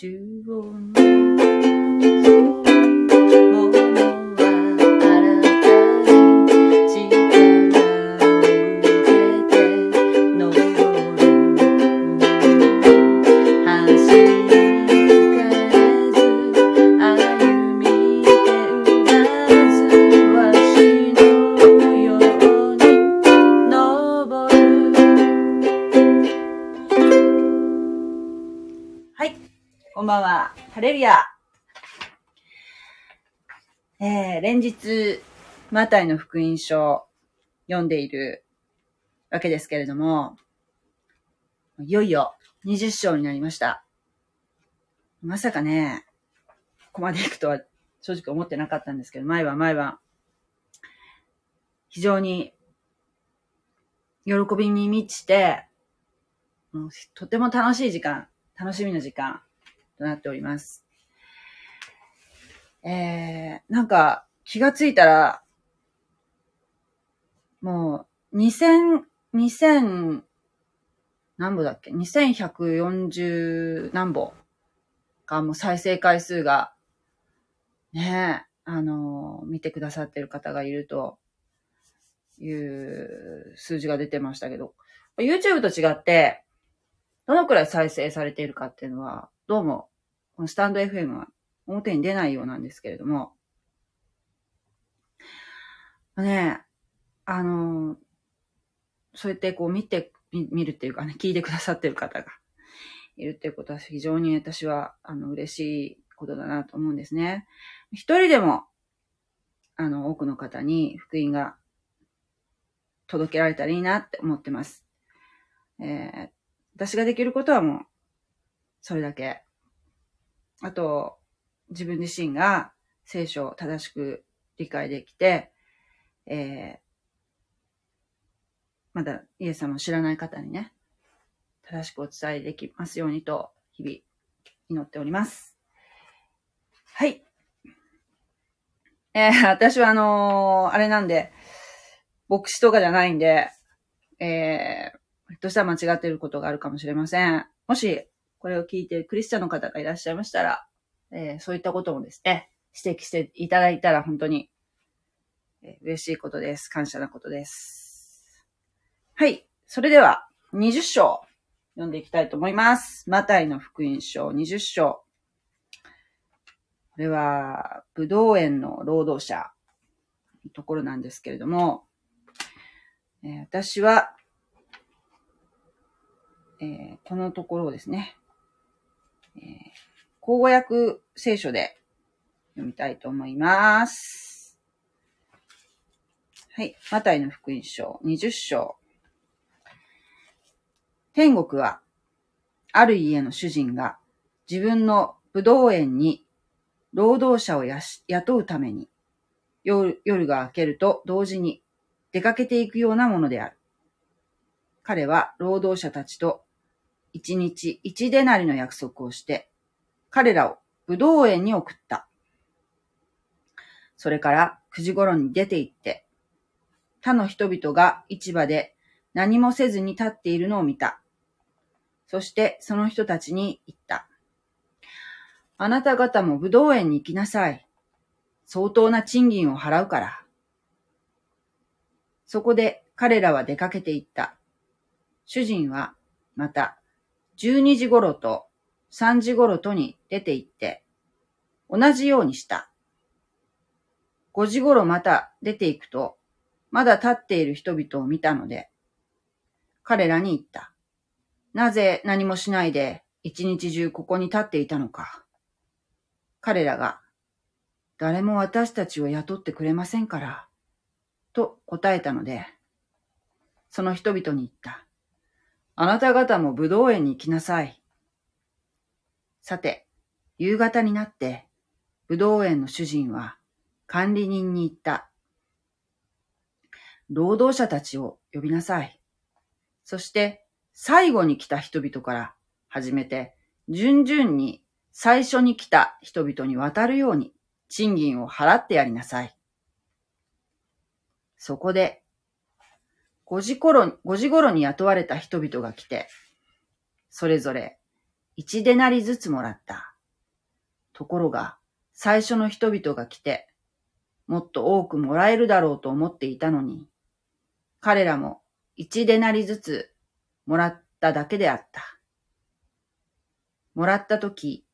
手をえ、連日、マタイの福音書読んでいるわけですけれども、いよいよ20章になりました。まさかね、ここまで行くとは正直思ってなかったんですけど、毎晩毎晩、非常に喜びに満ちて、とても楽しい時間、楽しみな時間となっております。えー、なんか気がついたら、もう2000、2000、何本だっけ ?2140 何本がもう再生回数が、ねえ、あのー見てくださってる方がいるという数字が出てましたけど、YouTube と違って、どのくらい再生されているかっていうのは、どうも、このスタンド FM は表に出ないようなんですけれども、ね、あのそうやってこう見てみ見るっていうかね、聞いてくださってる方がいるっていうことは非常に私は、あの、嬉しいことだなと思うんですね。一人でも、あの、多くの方に福音が届けられたらいいなって思ってます。えー私ができることはもう、それだけ。あと、自分自身が聖書を正しく理解できて、えーまだイエス様を知らない方にね、正しくお伝えできますようにと、日々祈っております。はい。えー私はあのーあれなんで、牧師とかじゃないんで、えーひょっとしたら間違っていることがあるかもしれません。もし、これを聞いてるクリスチャンの方がいらっしゃいましたら、えーそういったこともですね、指摘していただいたら本当に、えー嬉しいことです。感謝なことです。はい。それでは、20章、読んでいきたいと思います。マタイの福音書20章。これは、武道園の労働者のところなんですけれども、えー私は、えーこのところをですね、えー、口語訳聖書で読みたいと思います。はい。マタイの福音書20章。天国は、ある家の主人が自分の武道園に労働者をやし雇うために夜夜が明けると同時に出かけていくようなものである。彼は労働者たちと一日一デナリの約束をして、彼らを武道園に送った。それから9時頃に出て行って、他の人々が市場で何もせずに立っているのを見た。そしてその人たちに言った。あなた方も武道園に行きなさい。相当な賃金を払うから。そこで彼らは出かけて行った。主人はまた12時頃と3時頃とに出て行って、同じようにした。5時頃また出て行くと、まだ立っている人々を見たので、彼らに言った。なぜ何もしないで一日中ここに立っていたのか。彼らが、誰も私たちを雇ってくれませんから、と答えたので、その人々に言った。あなた方も武道園に行きなさい。さて、夕方になって、武道園の主人は管理人に言った。労働者たちを呼びなさい。そして、最後に来た人々から始めて、順々に最初に来た人々に渡るように賃金を払ってやりなさい。そこで、5時頃、5時頃に雇われた人々が来て、それぞれ1デナリずつもらった。ところが、最初の人々が来て、もっと多くもらえるだろうと思っていたのに、彼らも一でなりずつもらっただけであった。もらったとき、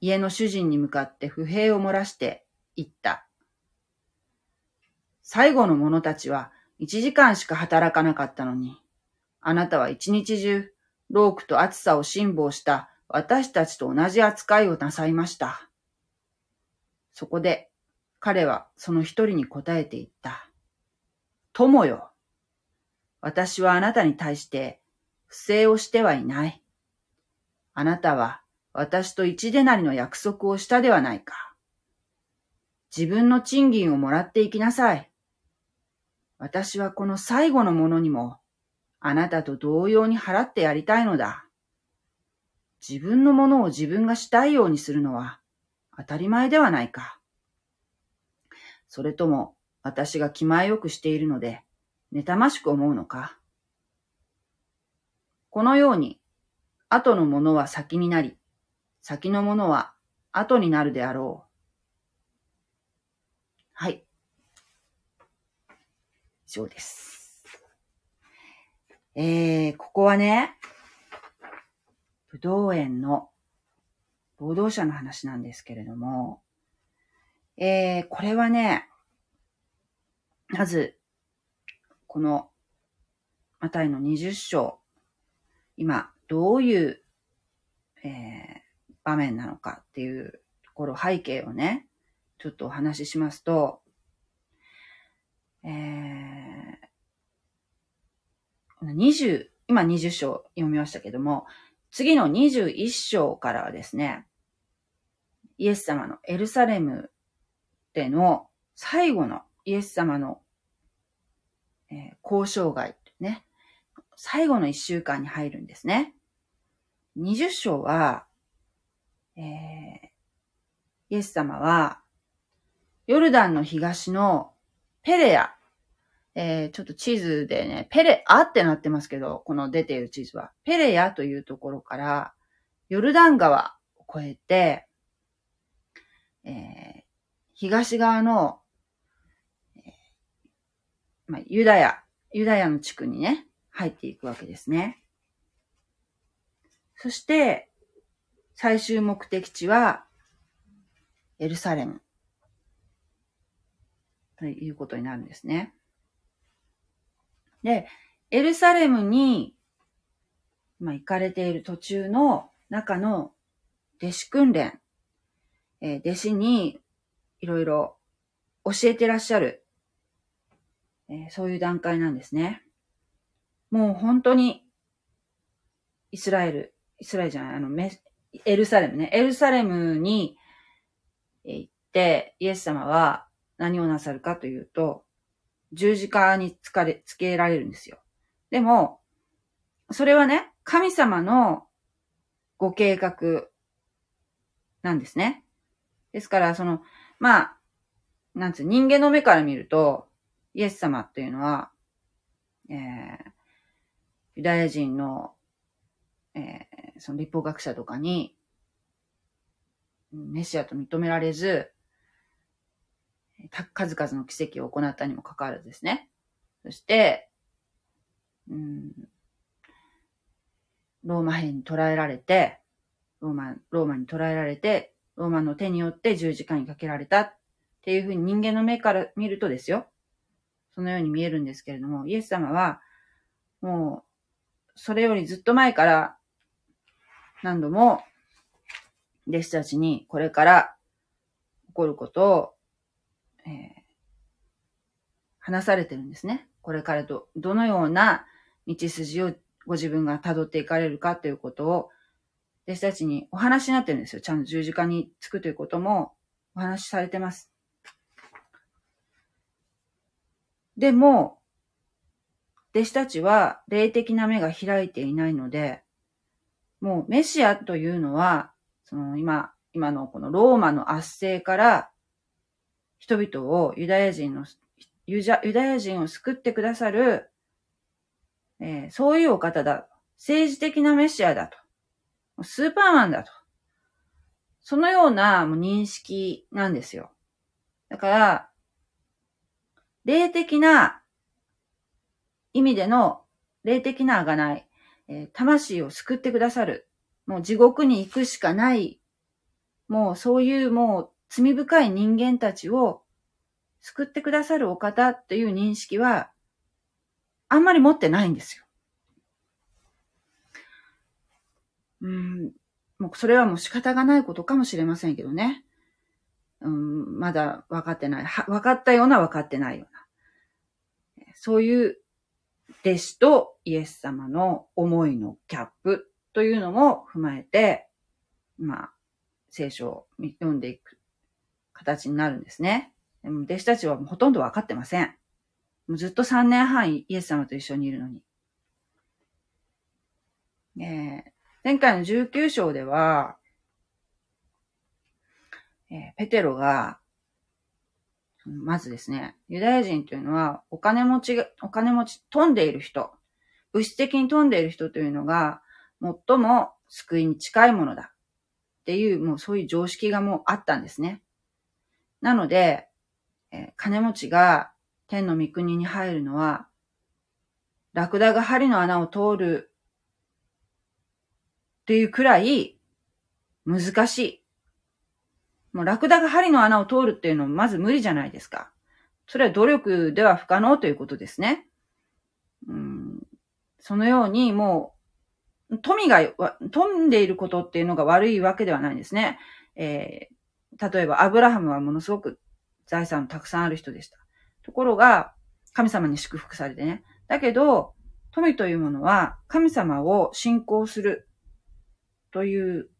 家の主人に向かって不平を漏らして言った。最後の者たちは一時間しか働かなかったのに、あなたは一日中、労苦と暑さを辛抱した私たちと同じ扱いをなさいました。そこで、彼はその一人に答えて言った。友よ。私はあなたに対して不正をしてはいない。あなたは私と一でなりの約束をしたではないか。自分の賃金をもらっていきなさい。私はこの最後のものにも、あなたと同様に払ってやりたいのだ。自分のものを自分がしたいようにするのは当たり前ではないか。それとも私が気前よくしているので、妬ましく思うのか？このように、後のものは先になり、先のものは後になるであろう。はい。以上です。えー、ここはね、武道園の労働者の話なんですけれども、えー、これはね、まず、この、マタイの20章、今、どういう、えー、場面なのかっていうところ、背景をね、ちょっとお話ししますと、えー、20、今20章読みましたけども、次の21章からはですね、イエス様のエルサレムでの最後のイエス様のえー、交渉外ね、最後の一週間に入るんですね。20章は、えー、イエス様は、ヨルダンの東のペレア、えー、ちょっと地図でね、ペレアってなってますけど、この出ている地図は、ペレアというところから、ヨルダン川を越えて、えー、東側のまあ、ユダヤ、ユダヤの地区にね、入っていくわけですね。そして、最終目的地は、エルサレム。ということになるんですね。で、エルサレムに、まあ、行かれている途中の中の弟子訓練、えー、弟子にいろいろ教えてらっしゃるえー、そういう段階なんですね。もう本当に、イスラエル、イスラエルじゃない、あの、メエルサレムね。エルサレムに行って、イエス様は何をなさるかというと、十字架につかれ、つけられるんですよ。でも、それはね、神様のご計画なんですね。ですから、その、まあ、なんつう、人間の目から見ると、イエス様っていうのは、えー、ユダヤ人の、えー、その立法学者とかに、メシアと認められず、数々の奇跡を行ったにもかかわらずですね。そして、うん、ローマ兵に捕らえられて、ローマ、ローマに捕らえられて、ローマの手によって十字架にかけられたっていうふうに人間の目から見るとですよ。そのように見えるんですけれども、イエス様は、もう、それよりずっと前から、何度も、弟子たちにこれから起こることを、えー、話されてるんですね。これからと、どのような道筋をご自分が辿っていかれるかということを、弟子たちにお話になってるんですよ。ちゃんと十字架につくということもお話しされてます。でも、弟子たちは霊的な目が開いていないので、もうメシアというのは、その今、今のこのローマの圧政から人々をユダヤ人の、ユダヤ人を救ってくださる、えー、そういうお方だ。政治的なメシアだと。スーパーマンだと。そのような認識なんですよ。だから、霊的な意味での霊的な贖い、えー、魂を救ってくださる。もう地獄に行くしかない。もうそういうもう罪深い人間たちを救ってくださるお方っていう認識は、あんまり持ってないんですよ。うん、もうそれはもう仕方がないことかもしれませんけどね。うん、まだ分かってない。分かったような分かってないような。そういう弟子とイエス様の思いのギャップというのも踏まえて、まあ、聖書を読んでいく形になるんですね。弟子たちはほとんど分かってません。もうずっと3年半イエス様と一緒にいるのに。えー、前回の19章では、えー、ペテロが、まずですね、ユダヤ人というのはお金持ちが、お金持ち、富んでいる人、物質的に富んでいる人というのが、最も救いに近いものだっていう、もうそういう常識がもうあったんですね。なので、えー、金持ちが天の御国に入るのは、ラクダが針の穴を通るっていうくらい難しい。もうラクダが針の穴を通るっていうのはまず無理じゃないですか。それは努力では不可能ということですね。うん、そのようにもう、富が、富んでいることっていうのが悪いわけではないんですね。えー例えばアブラハムはものすごく財産たくさんある人でした。ところが、神様に祝福されてね。だけど、富というものは神様を信仰するという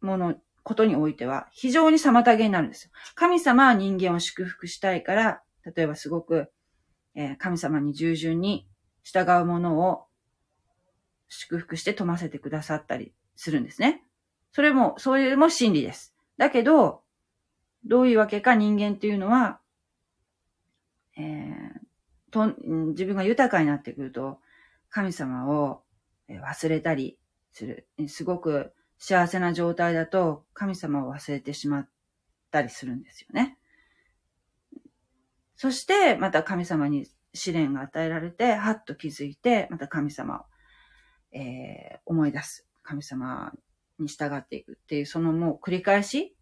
もの、ことにおいては非常に妨げになるんですよ。神様は人間を祝福したいから、例えばすごく、えー、神様に従順に従うものを祝福して富ませてくださったりするんですね。それも、そういうも真理です。だけど、どういうわけか人間っていうのは、えー、と、自分が豊かになってくると、神様を忘れたりする。すごく幸せな状態だと、神様を忘れてしまったりするんですよね。そして、また神様に試練が与えられて、はっと気づいて、また神様を、えー、思い出す。神様に従っていくっていう、そのもう繰り返し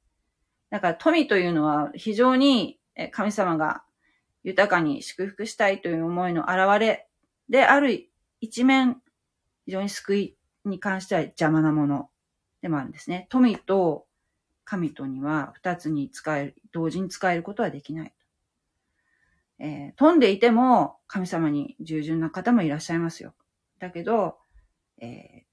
だから富というのは非常に神様が豊かに祝福したいという思いの表れである一面、非常に救いに関しては邪魔なものでもあるんですね。富と神とには二つに使える、同時に使えることはできない。えー、富んでいても神様に従順な方もいらっしゃいますよ。だけど、え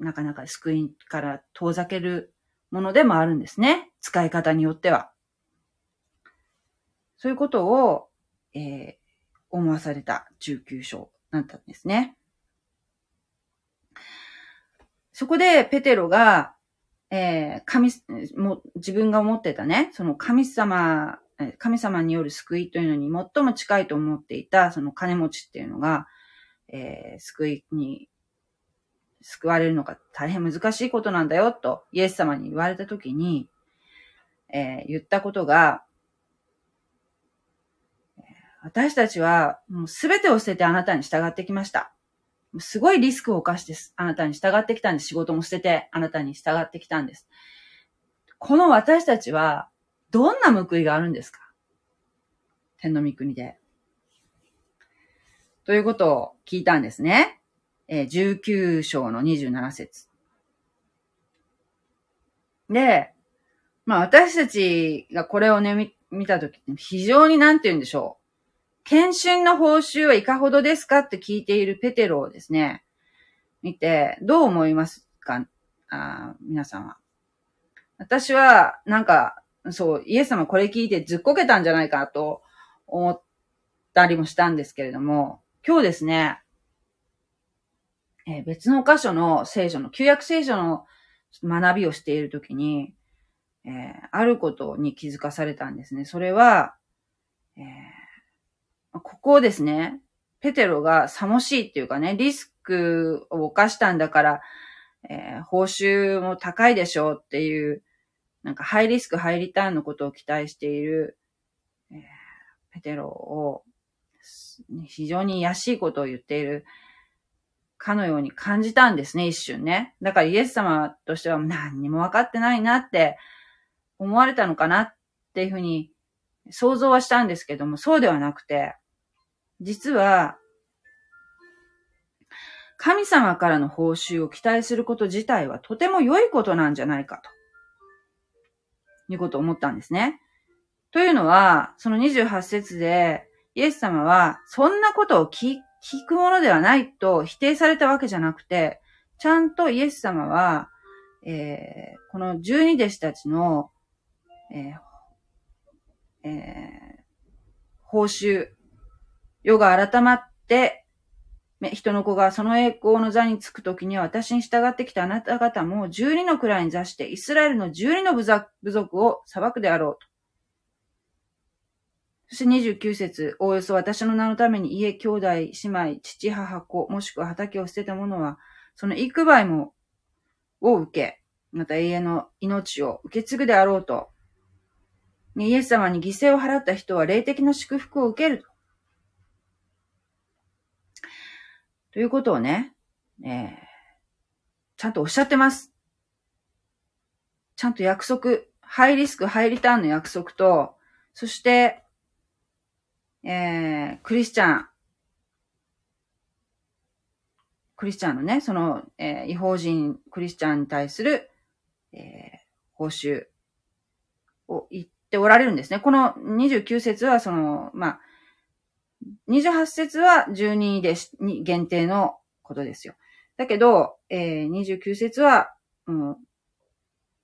ー、なかなか救いから遠ざけるものでもあるんですね。使い方によっては。そういうことを、えー、思わされた19章だったんですね。そこでペテロが、えー、神、も、自分が思ってたね、その神様、神様による救いというのに最も近いと思っていた、その金持ちっていうのが、えー、救いに救われるのが大変難しいことなんだよとイエス様に言われたときに、えー、言ったことが、私たちはもう全てを捨ててあなたに従ってきました。すごいリスクを冒してあなたに従ってきたんです。仕事も捨ててあなたに従ってきたんです。この私たちはどんな報いがあるんですか？天の御国で。ということを聞いたんですね。え19章の27節で、まあ私たちがこれをね、見たときって非常になんて言うんでしょう。献身の報酬はいかほどですか？って聞いているペテロをですね、見て、どう思いますか？あ皆さんは。私は、なんか、そう、イエス様これ聞いてずっこけたんじゃないかと思ったりもしたんですけれども、今日ですね、え、別の箇所の聖書の、旧約聖書の学びをしているときに、えー、あることに気づかされたんですね。それは、えー、ここをですね、ペテロがさもしいっていうかね、リスクを犯したんだから、えー、報酬も高いでしょうっていうなんかハイリスク、ハイリターンのことを期待している、えー、ペテロを、非常に安いことを言っているかのように感じたんですね、一瞬ね。だからイエス様としては何にも分かってないなって思われたのかなっていうふうに想像はしたんですけども、そうではなくて、実は、神様からの報酬を期待すること自体はとても良いことなんじゃないかと。いうことを思ったんですね。というのは、その28節で、イエス様は、そんなことを聞聞くものではないと否定されたわけじゃなくて、ちゃんとイエス様は、えー、この十二弟子たちの、えーえー、報酬、世が改まって、人の子がその栄光の座につくときには私に従ってきたあなた方も十二の位に座してイスラエルの十二の部族を裁くであろうと。そして29節、おおよそ私の名のために家、兄弟、姉妹、父、母、子、もしくは畑を捨てた者は、その幾倍もを受け、また永遠の命を受け継ぐであろうと。イエス様に犠牲を払った人は霊的な祝福を受けると。いうことをね、えー、ちゃんとおっしゃってます。ちゃんと約束、ハイリスク、ハイリターンの約束と、そして、えー、クリスチャン、クリスチャンのね、その、えー、違法人クリスチャンに対する、えー、報酬を言っておられるんですね。この29節は、その、まあ、28節は12でに限定のことですよ。だけど、えー、29節は、うん、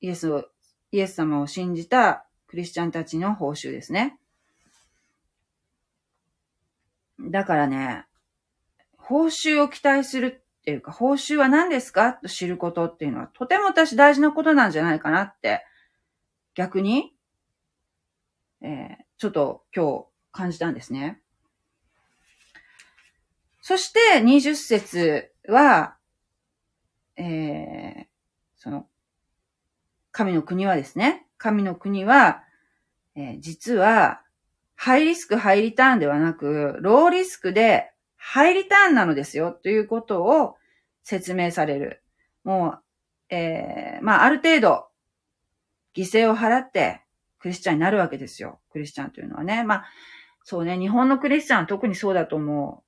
イエスを、イエス様を信じたクリスチャンたちの報酬ですね。だからね、報酬を期待するっていうか、報酬は何ですか？と知ることっていうのは、とても私大事なことなんじゃないかなって、逆に、えー、ちょっと今日感じたんですね。そして、20節は、えー、その、神の国はですね、神の国は、えー、実は、ハイリスク、ハイリターンではなく、ローリスクでハイリターンなのですよ、ということを説明される。もう、えー、まあ、ある程度、犠牲を払って、クリスチャンになるわけですよ。クリスチャンというのはね。まあ、そうね、日本のクリスチャンは特にそうだと思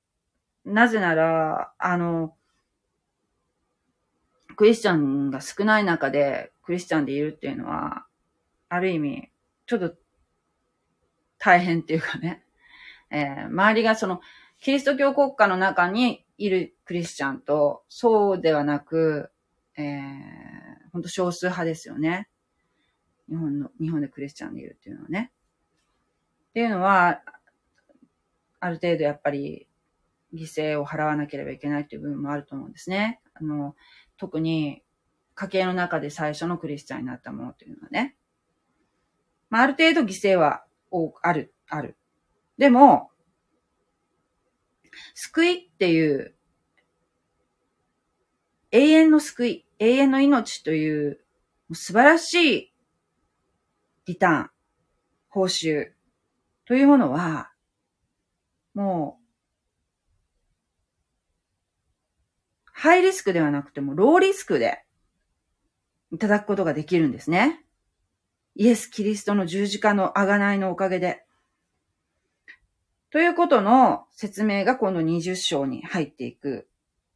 う。なぜなら、あの、クリスチャンが少ない中で、クリスチャンでいるっていうのは、ある意味、ちょっと大変っていうかね、えー、周りがその、キリスト教国家の中にいるクリスチャンと、そうではなく、えー、本当少数派ですよね。日本の、日本でクリスチャンでいるっていうのはね。っていうのは、ある程度やっぱり犠牲を払わなければいけないっていう部分もあると思うんですね。あの、特に家計の中で最初のクリスチャンになったものっていうのはね。まあ、ある程度犠牲は多くある、ある。でも、救いっていう、永遠の救い、永遠の命という素晴らしいリターン、報酬というものは、もう、ハイリスクではなくてもローリスクでいただくことができるんですね。イエス・キリストの十字架の贖いのおかげで。ということの説明が今度20章に入っていく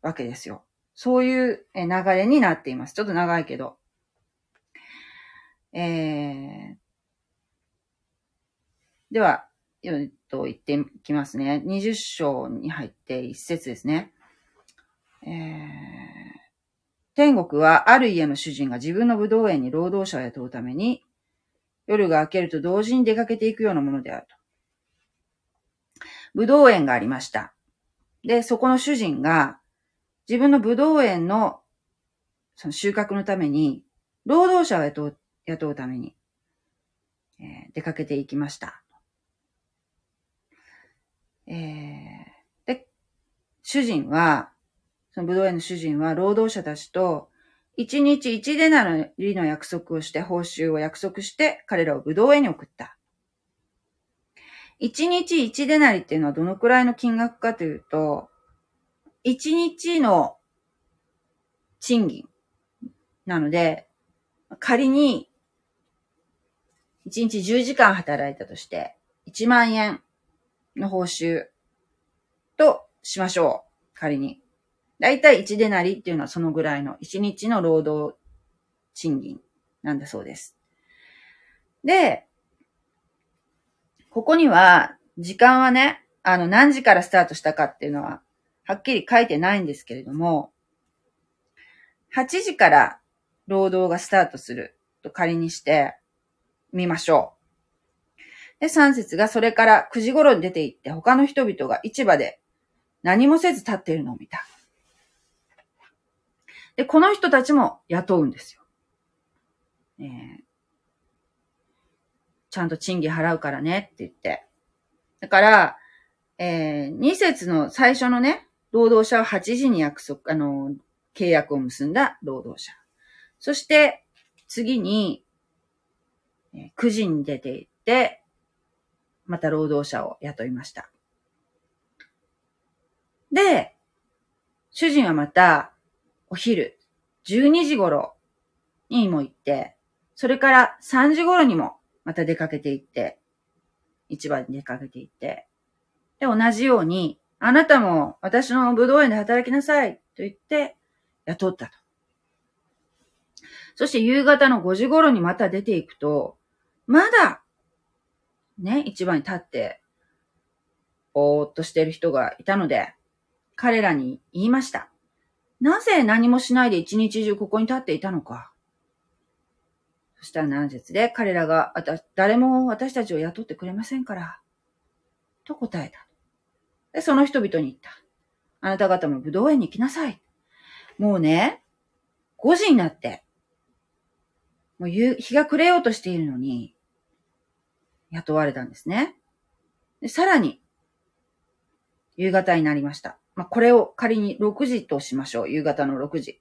わけですよ。そういう流れになっています。ちょっと長いけど。えー、では、えっと、言ってきますね。20章に入って一節ですね。えー、天国はある家の主人が自分の武道園に労働者を雇うために夜が明けると同時に出かけていくようなものであると。武道園がありました。で、そこの主人が自分の武道園のその収穫のために、労働者を雇う雇うために、えー、出かけていきました。えー、で、主人は、その武道園の主人は労働者たちと、一日一デナリの約束をして、報酬を約束して、彼らを武道園に送った。一日一デナリっていうのはどのくらいの金額かというと、一日の賃金なので、仮に一日10時間働いたとして、1万円の報酬としましょう。仮に。だいたい1デナリっていうのはそのぐらいの1日の労働賃金なんだそうです。で、ここには、時間はね、あの、何時からスタートしたかっていうのは、はっきり書いてないんですけれども、8時から労働がスタートすると仮にしてみましょう。で、3節がそれから9時頃に出て行って他の人々が市場で何もせず立っているのを見た。で、この人たちも雇うんですよ。えー、ちゃんと賃金払うからねって言って。だから、えー、2節の最初のね、労働者は8時に約束、あの、契約を結んだ労働者。そして、次に、9時に出て行って、また労働者を雇いました。で、主人はまた、お昼、12時頃にも行って、それから3時頃にもまた出かけて行って、市場に出かけて行って、で、同じように、あなたも私の武道園で働きなさいと言って雇ったと。そして夕方の5時頃にまた出ていくと、まだ、ね、市場に立って、ぼーっとしてる人がいたので、彼らに言いました。なぜ何もしないで一日中ここに立っていたのか。そしたら何節で彼らが、あた誰も私たちを雇ってくれませんから、と答えた。で、その人々に言った。あなた方も武道園に行きなさい。もうね、5時になって、もう夕日が暮れようとしているのに、雇われたんですね。でさらに、夕方になりました。まあ、これを仮に6時としましょう。夕方の6時。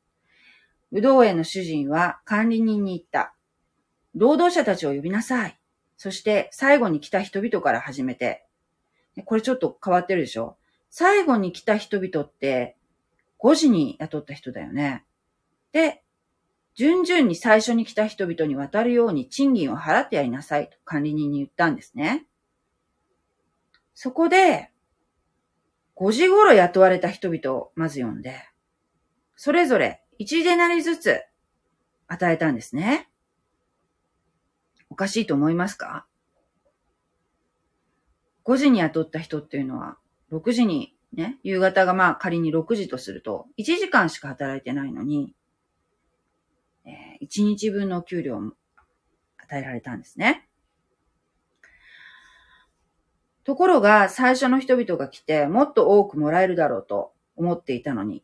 武道園の主人は管理人に言った。労働者たちを呼びなさい。そして最後に来た人々から始めて、これちょっと変わってるでしょ最後に来た人々って5時に雇った人だよね。で、順々に最初に来た人々に渡るように賃金を払ってやりなさいと管理人に言ったんですね。そこで、5時頃雇われた人々をまず呼んで、それぞれ1デナリずつ与えたんですね。おかしいと思いますか？5時に雇った人っていうのは、6時にね、夕方がまあ仮に6時とすると、1時間しか働いてないのに、えー、1日分の給料を与えられたんですね。ところが、最初の人々が来て、もっと多くもらえるだろうと思っていたのに、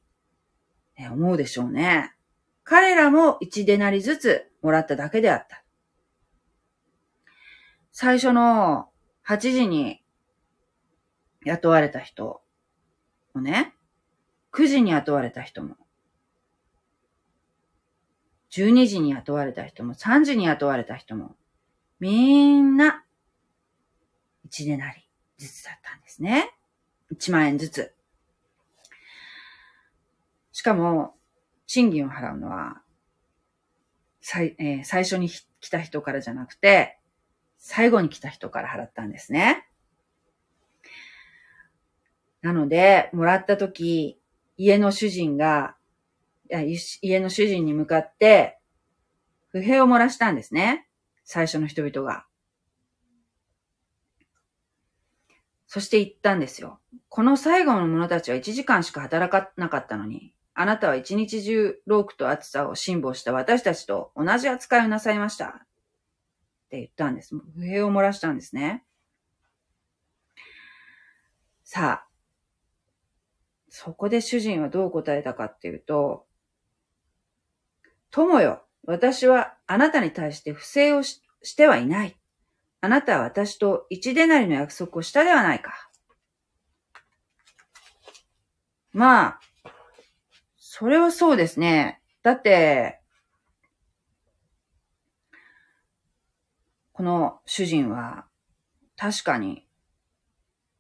えー、思うでしょうね。彼らも1デナリずつもらっただけであった。最初の8時に雇われた人もね、9時に雇われた人も、12時に雇われた人も、3時に雇われた人も、みんな、1でなりずつだったんですね。1万円ずつ。しかも、賃金を払うのは、最、えー、最初に来た人からじゃなくて、最後に来た人から払ったんですね。なので、もらったとき、家の主人が、家の主人に向かって、不平を漏らしたんですね。最初の人々が。そして言ったんですよ。この最後の者たちは1時間しか働かなかったのに、あなたは一日中ロークと暑さを辛抱した私たちと同じ扱いをなさいました。って言ったんです。不平を漏らしたんですね。さあ、そこで主人はどう答えたかっていうと、友よ、私はあなたに対して不正をしてはいない。あなたは私と一デナリの約束をしたではないか。まあ、それはそうですね。だって、この主人は、確かに、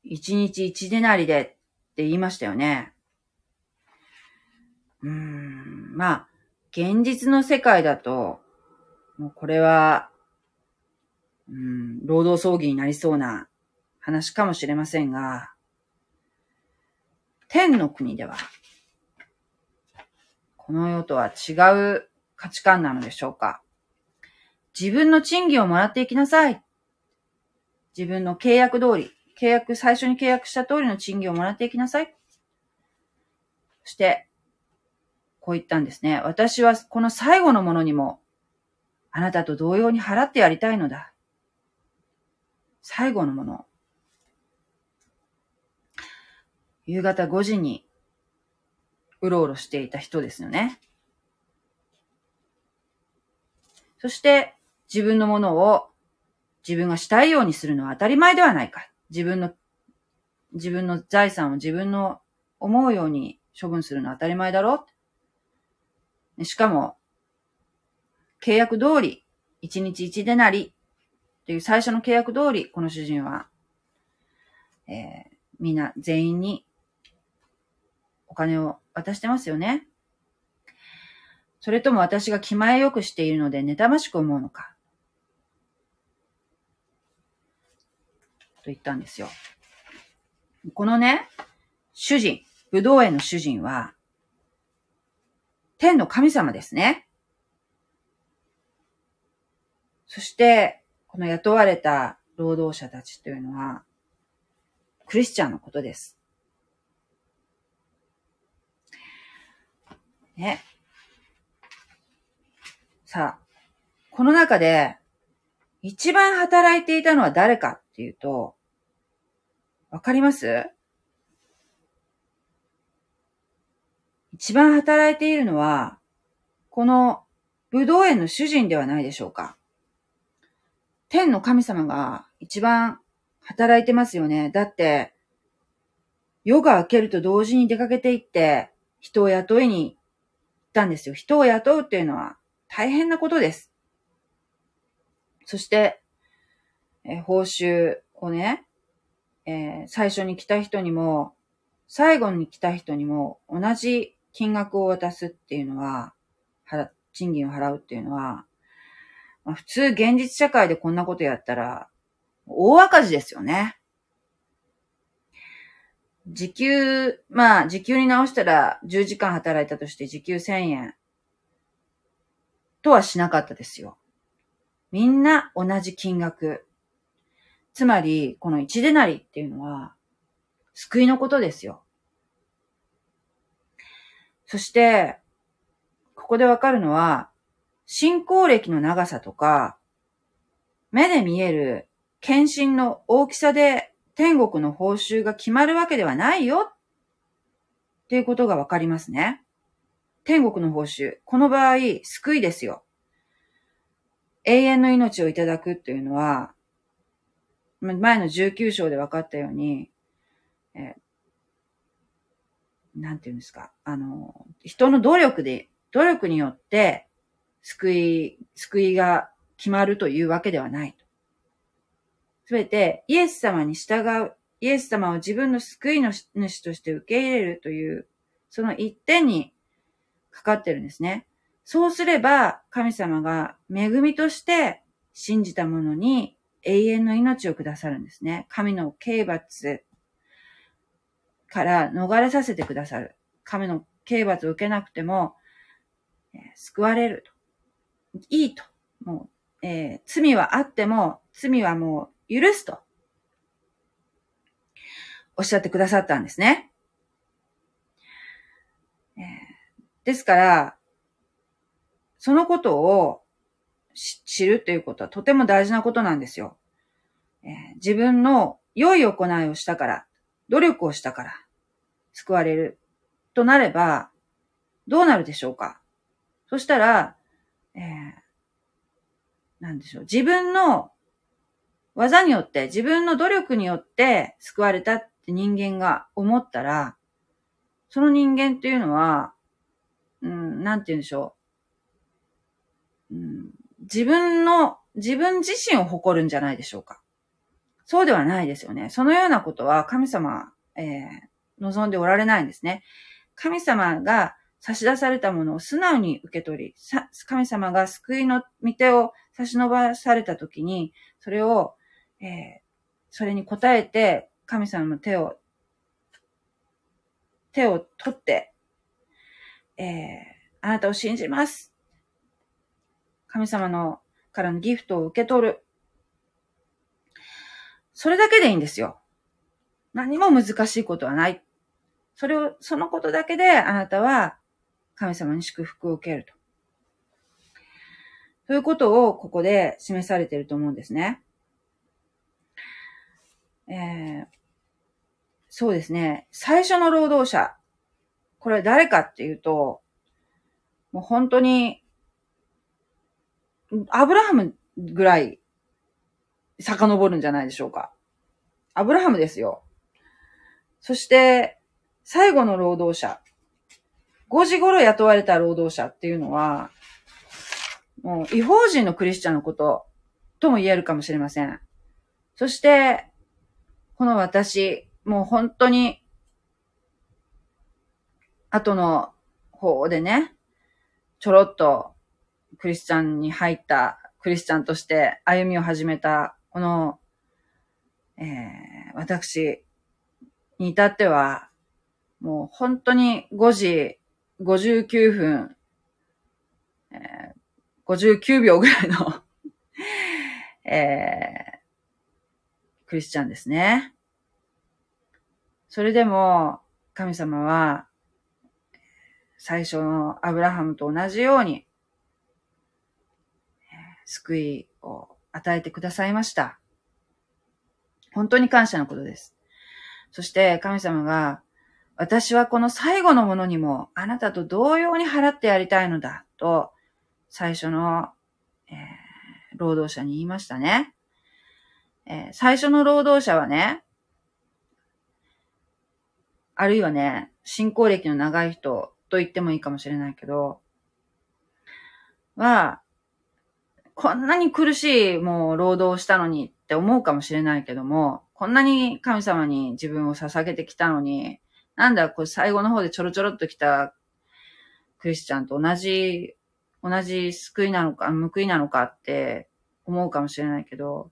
一日一でなりでって言いましたよね。うーん、まあ、現実の世界だと、もうこれは、うん、労働争議になりそうな話かもしれませんが、天の国では、この世とは違う価値観なのでしょうか自分の賃金をもらっていきなさい。自分の契約通り、契約、最初に契約した通りの賃金をもらっていきなさい。そして、こう言ったんですね。私はこの最後のものにも、あなたと同様に払ってやりたいのだ。最後のもの。夕方5時に、うろうろしていた人ですよね。そして、自分のものを自分がしたいようにするのは当たり前ではないか。自分の、自分の財産を自分の思うように処分するのは当たり前だろう。しかも、契約通り、一日一でなり、という最初の契約通り、この主人は、えー、みんな全員にお金を渡してますよね。それとも私が気前よくしているので妬ましく思うのか。と言ったんですよ。このね、主人、武道園の主人は、天の神様ですね。そして、この雇われた労働者たちというのは、クリスチャンのことです。ね。さあ、この中で、一番働いていたのは誰かっていうと、わかります？一番働いているのは、この武道園の主人ではないでしょうか。天の神様が一番働いてますよね。だって、夜が明けると同時に出かけていって、人を雇いに行ったんですよ。人を雇うっていうのは大変なことです。そして、え報酬をね、えー、最初に来た人にも、最後に来た人にも同じ金額を渡すっていうのは、賃金を払うっていうのは、まあ、普通現実社会でこんなことやったら、大赤字ですよね。時給、まあ、時給に直したら10時間働いたとして時給1000円とはしなかったですよ。みんな同じ金額。つまり、この一でなりっていうのは、救いのことですよ。そして、ここでわかるのは、信仰歴の長さとか、目で見える献身の大きさで天国の報酬が決まるわけではないよっていうことがわかりますね。天国の報酬。この場合、救いですよ。永遠の命をいただくっていうのは、前の19章で分かったように、なんていうんですか、あの、人の努力で、努力によって、救い、救いが決まるというわけではないと。すべて、イエス様に従う、イエス様を自分の救いの主として受け入れるという、その一点にかかってるんですね。そうすれば、神様が恵みとして信じた者に永遠の命をくださるんですね。神の刑罰から逃れさせてくださる。神の刑罰を受けなくても、えー、救われると。いいと。もう、えー、罪はあっても、罪はもう許すと。おっしゃってくださったんですね。えー、ですから、そのことを知るということはとても大事なことなんですよ。えー、自分の良い行いをしたから、努力をしたから、救われるとなれば、どうなるでしょうか？そしたら、えー、なんでしょう。自分の技によって、自分の努力によって救われたって人間が思ったら、その人間っていうのは、うん、なんて言うんでしょう。うん、自分の、自分自身を誇るんじゃないでしょうか。そうではないですよね。そのようなことは神様、えー、望んでおられないんですね。神様が差し出されたものを素直に受け取り、神様が救いの御手を差し伸ばされたときに、それを、えー、それに応えて、神様の手を、手を取って、えー、あなたを信じます。神様のからのギフトを受け取る。それだけでいいんですよ。何も難しいことはない。それを、そのことだけであなたは神様に祝福を受けると。そういうことをここで示されていると思うんですね。えー、そうですね。最初の労働者。これ誰かっていうと、もう本当に、アブラハムぐらい遡るんじゃないでしょうか。アブラハムですよ。そして、最後の労働者。5時頃雇われた労働者っていうのは、もう違法人のクリスチャンのこととも言えるかもしれません。そして、この私、もう本当に、後の方でね、ちょろっとクリスチャンに入ったクリスチャンとして歩みを始めた、この、えー、私に至っては、もう本当に5時59分、えー、59秒ぐらいの えー、クリスチャンですね。それでも、神様は、最初のアブラハムと同じように、救いを与えてくださいました。本当に感謝のことです。そして神様が私はこの最後のものにもあなたと同様に払ってやりたいのだと最初の、えー、労働者に言いましたね。えー、最初の労働者はね、あるいはね、信仰歴の長い人と言ってもいいかもしれないけど、は、こんなに苦しいもう労働したのにって思うかもしれないけども、こんなに神様に自分を捧げてきたのに、なんだ、これ最後の方でちょろちょろっと来たクリスチャンと同じ、同じ救いなのか、報いなのかって思うかもしれないけど、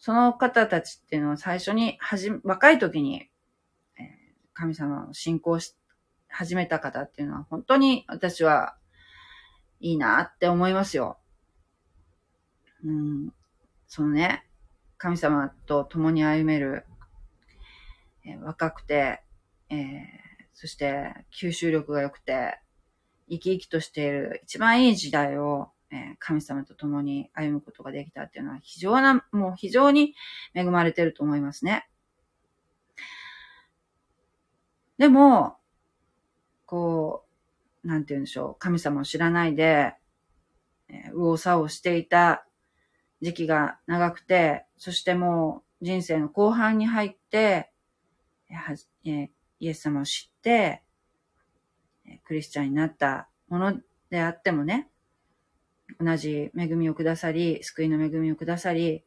その方たちっていうのは最初にはじ、若い時に、神様を信仰し、始めた方っていうのは本当に私はいいなって思いますよ。うん、そのね、神様と共に歩める、えー、若くて、えー、そして吸収力が良くて、生き生きとしている一番いい時代を、えー、神様と共に歩むことができたっていうのは非常な、もう非常に恵まれてると思いますね。でも、こう、なんて言うんでしょう、神様を知らないで、えー、右往左往していた時期が長くて、そしてもう人生の後半に入って、えイエス様を知って、クリスチャンになったものであってもね、同じ恵みをくださり、救いの恵みをくださり、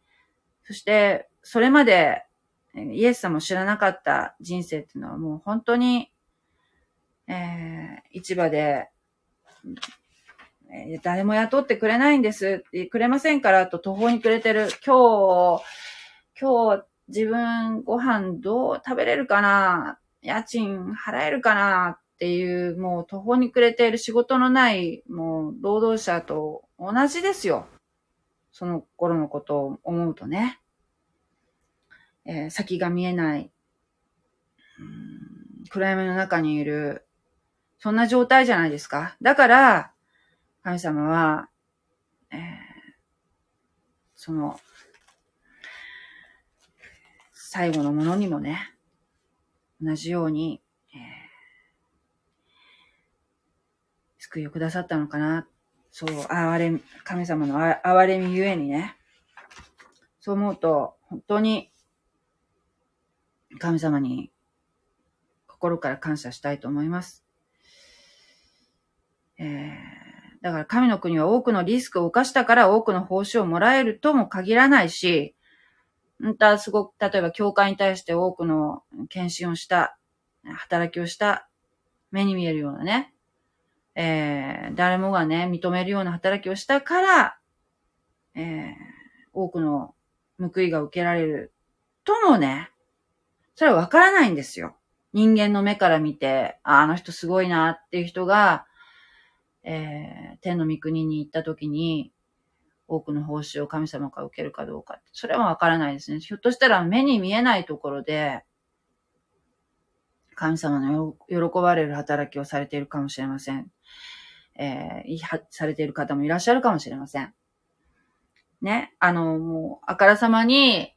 そして、それまでイエス様を知らなかった人生っていうのはもう本当に、えー、市場でえ誰も雇ってくれないんです、くれませんからと途方に暮れてる。今日、今日自分ご飯どう食べれるかな？家賃払えるかな？っていう、もう途方に暮れている仕事のない、もう労働者と同じですよ。その頃のことを思うとね。えー、先が見えない、暗闇の中にいる、そんな状態じゃないですか。だから、神様は、えー、その、最後のものにもね、同じように、えー、救いをくださったのかな。そう、哀れ、神様の哀れみゆえにね。そう思うと、本当に、神様に心から感謝したいと思います。えーだから神の国は多くのリスクを犯したから多くの報酬をもらえるとも限らないし、またすごく、例えば教会に対して多くの献身をした、働きをした、目に見えるようなね、えー、誰もがね、認めるような働きをしたから、えー、多くの報いが受けられるともね、それはわからないんですよ。人間の目から見て、ああの人すごいなっていう人が、えー、天の御国に行った時に、多くの報酬を神様から受けるかどうか。それはわからないですね。ひょっとしたら目に見えないところで、神様の喜ばれる働きをされているかもしれません。えー、されている方もいらっしゃるかもしれません。ね、あの、もう、あからさまに、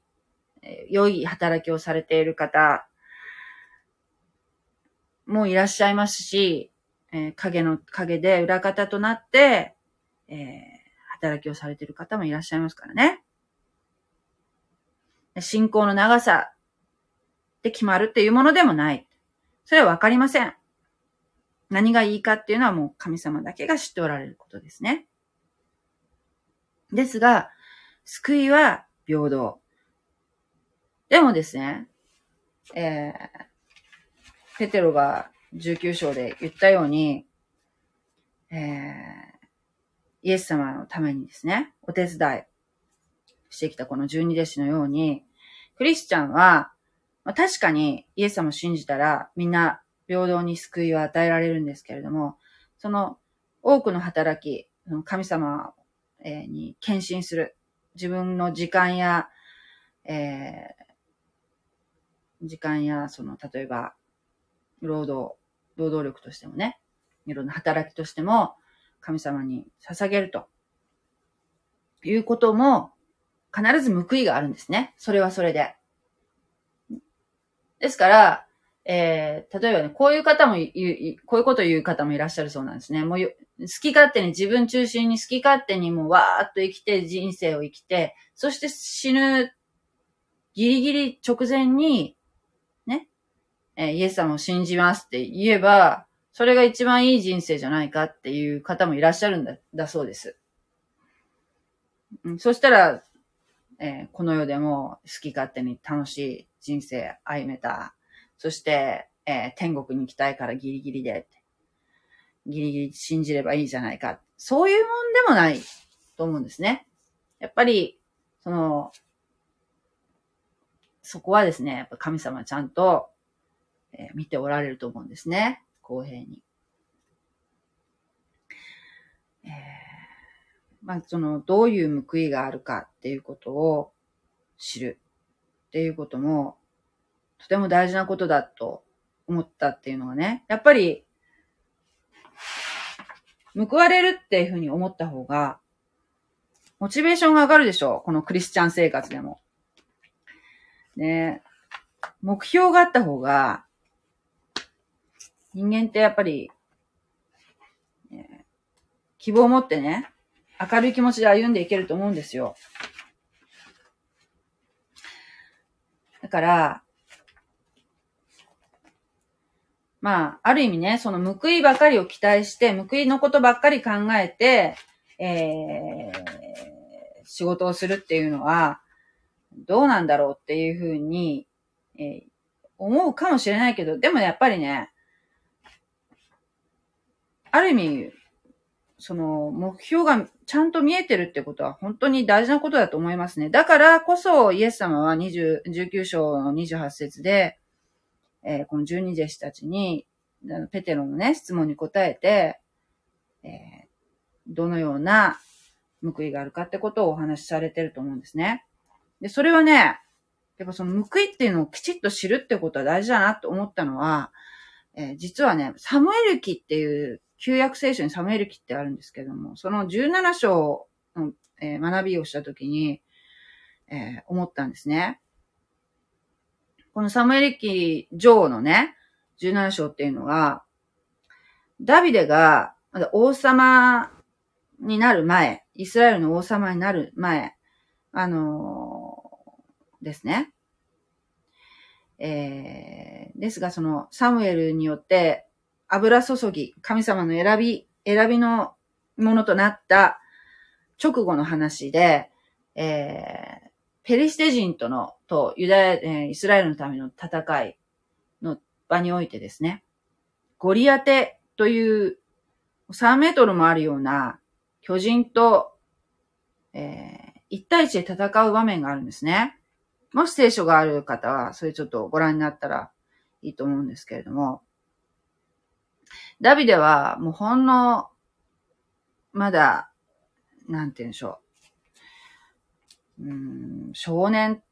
えー、良い働きをされている方もいらっしゃいますし、えー、影の影で裏方となって、えー、働きをされている方もいらっしゃいますからね。信仰の長さで決まるっていうものでもない。それはわかりません。何がいいかっていうのはもう神様だけが知っておられることですね。ですが、救いは平等。でもですね、えー、ペテロが19章で言ったように、えー、イエス様のためにですね、お手伝いしてきたこの十二弟子のように、クリスチャンは、まあ、確かにイエス様を信じたらみんな平等に救いを与えられるんですけれども、その多くの働き、神様に献身する、自分の時間や、えー、時間や、その、例えば、労働、労働力としてもね、いろんな働きとしても、神様に捧げるということも、必ず報いがあるんですね。それはそれで。ですから、えー、例えばね、こういう方も言う、こういうことを言う方もいらっしゃるそうなんですね。もう、好き勝手に自分中心に好き勝手にもうわーっと生きて、人生を生きて、そして死ぬギリギリ直前に、えー、イエス様を信じますって言えば、それが一番いい人生じゃないかっていう方もいらっしゃるんだ、だそうです。うん、そしたら、えー、この世でも好き勝手に楽しい人生歩めたそして、えー、天国に行きたいからギリギリで、ギリギリ信じればいいじゃないか。そういうもんでもないと思うんですね。やっぱり、その、そこはですね、やっぱ神様ちゃんと、え、見ておられると思うんですね。公平に。えー、まあ、その、どういう報いがあるかっていうことを知るっていうことも、とても大事なことだと思ったっていうのはね、やっぱり、報われるっていうふうに思った方が、モチベーションが上がるでしょう。このクリスチャン生活でも。ね目標があった方が、人間ってやっぱり、希望を持ってね、明るい気持ちで歩んでいけると思うんですよ。だから、まあ、ある意味ね、その報いばかりを期待して、報いのことばっかり考えて、えー、仕事をするっていうのは、どうなんだろうっていうふうに、えー、思うかもしれないけど、でもやっぱりね、ある意味、その目標がちゃんと見えてるってことは本当に大事なことだと思いますね。だからこそイエス様は20 19章の28節で、えー、この十二弟子たちに、ペテロのね、質問に答えて、えー、どのような報いがあるかってことをお話しされてると思うんですね。で、それはね、やっぱその報いっていうのをきちっと知るってことは大事だなと思ったのは、えー、実はね、サムエル記っていう、旧約聖書にサムエル記ってあるんですけども、その17章の、えー、学びをしたときに、えー、思ったんですね。このサムエル記上のね、17章っていうのは、ダビデが、まだ王様になる前、イスラエルの王様になる前、あのー、ですね。えー、ですが、その、サムエルによって、油注ぎ、神様の選び、選びの、ものとなった直後の話で、えー、ペリシテ人との、とユダヤ、えー、イスラエルのための戦いの場においてですね、ゴリアテという3メートルもあるような巨人と、えー、1対1で戦う場面があるんですね。もし聖書がある方は、それちょっとご覧になったらいいと思うんですけれども、ダビデはもうほんの、まだ、なんて言うんでしょう。うん、少年、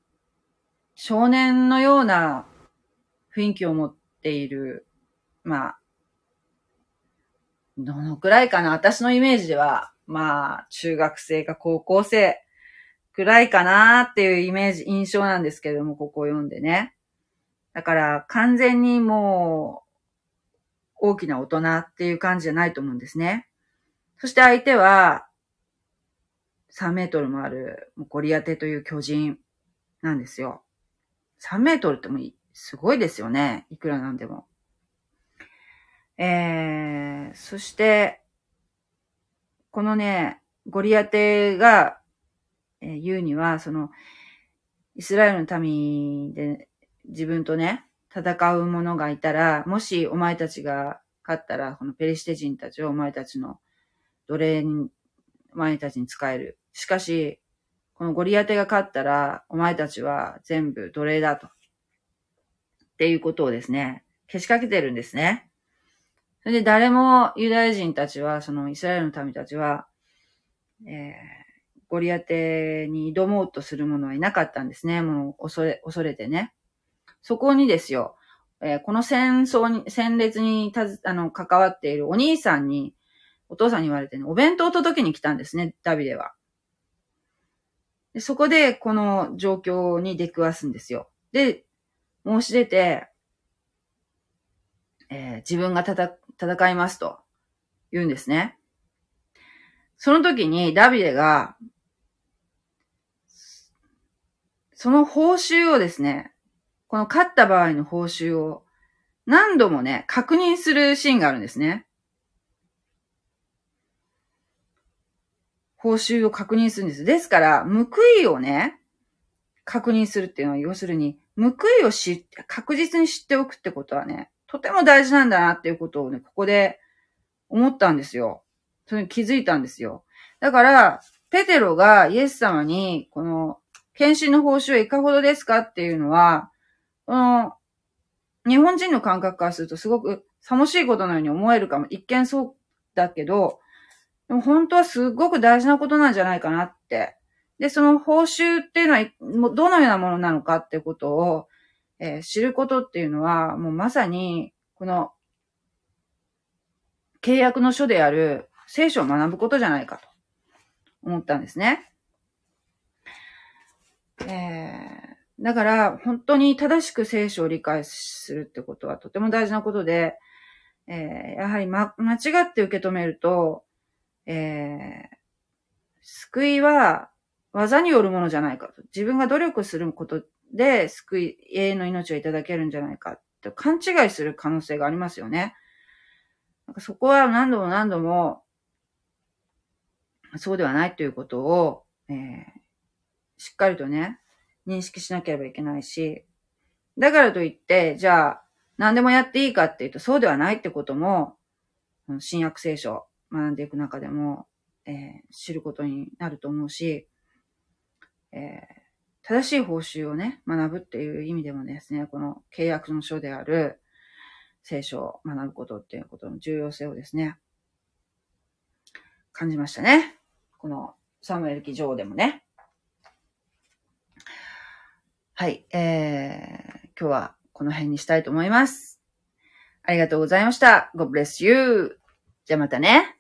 少年のような雰囲気を持っている、まあ、どのくらいかな私のイメージでは、まあ、中学生か高校生くらいかなっていうイメージ、印象なんですけれども、ここを読んでね。だから完全にもう大きな大人っていう感じじゃないと思うんですね。そして相手は3メートルもあるゴリアテという巨人なんですよ。3メートルってもすごいですよね。いくらなんでも。えー、そして、このね、ゴリアテが、えー、言うには、その、イスラエルの民で自分とね、戦う者がいたら、もしお前たちが勝ったら、このペリシテ人たちをお前たちの奴隷に、お前たちに使える。しかし、このゴリアテが勝ったら、お前たちは全部奴隷だと。っていうことをですね、けしかけてるんですね。それで誰もユダヤ人たちは、そのイスラエルの民たちは、えー、ゴリアテに挑もうとする者はいなかったんですね。もう恐れ、恐れてね。そこにですよ、えー、この戦争に、戦列にたず、あの、関わっているお兄さんに、お父さんに言われてね、お弁当を届けに来たんですね、ダビデは。でそこで、この状況に出くわすんですよ。で、申し出て、えー、自分が戦、戦いますと言うんですね。その時にダビデが、その報酬をですね、この勝った場合の報酬を何度もね、確認するシーンがあるんですね。報酬を確認するんです。ですから、報いをね、確認するっていうのは、要するに、報いを知確実に知っておくってことはね、とても大事なんだなっていうことをね、ここで思ったんですよ。それに気づいたんですよ。だから、ペテロがイエス様に、この、検診の報酬はいかほどですかっていうのは、この、日本人の感覚からするとすごく寂しいことのように思えるかも。一見そうだけど、でも本当はすごく大事なことなんじゃないかなって。で、その報酬っていうのは、どのようなものなのかってことを、えー、知ることっていうのは、もうまさに、この、契約の書である聖書を学ぶことじゃないかと思ったんですね。えーだから、本当に正しく聖書を理解するってことはとても大事なことで、えー、やはり、ま、間違って受け止めると、えー、救いは技によるものじゃないかと。自分が努力することで救い、永遠の命をいただけるんじゃないかって勘違いする可能性がありますよね。なんかそこは何度も何度も、そうではないということを、えー、しっかりとね、認識しなければいけないし、だからといって、じゃあ、何でもやっていいかっていうと、そうではないってことも、新約聖書を学んでいく中でも、えー、知ることになると思うし、えー、正しい報酬をね、学ぶっていう意味でもですね、この契約の書である聖書を学ぶことっていうことの重要性をですね、感じましたね。このサムエル記上でもね。はい、えー、今日はこの辺にしたいと思います。ありがとうございました。God bless you. じゃあまたね。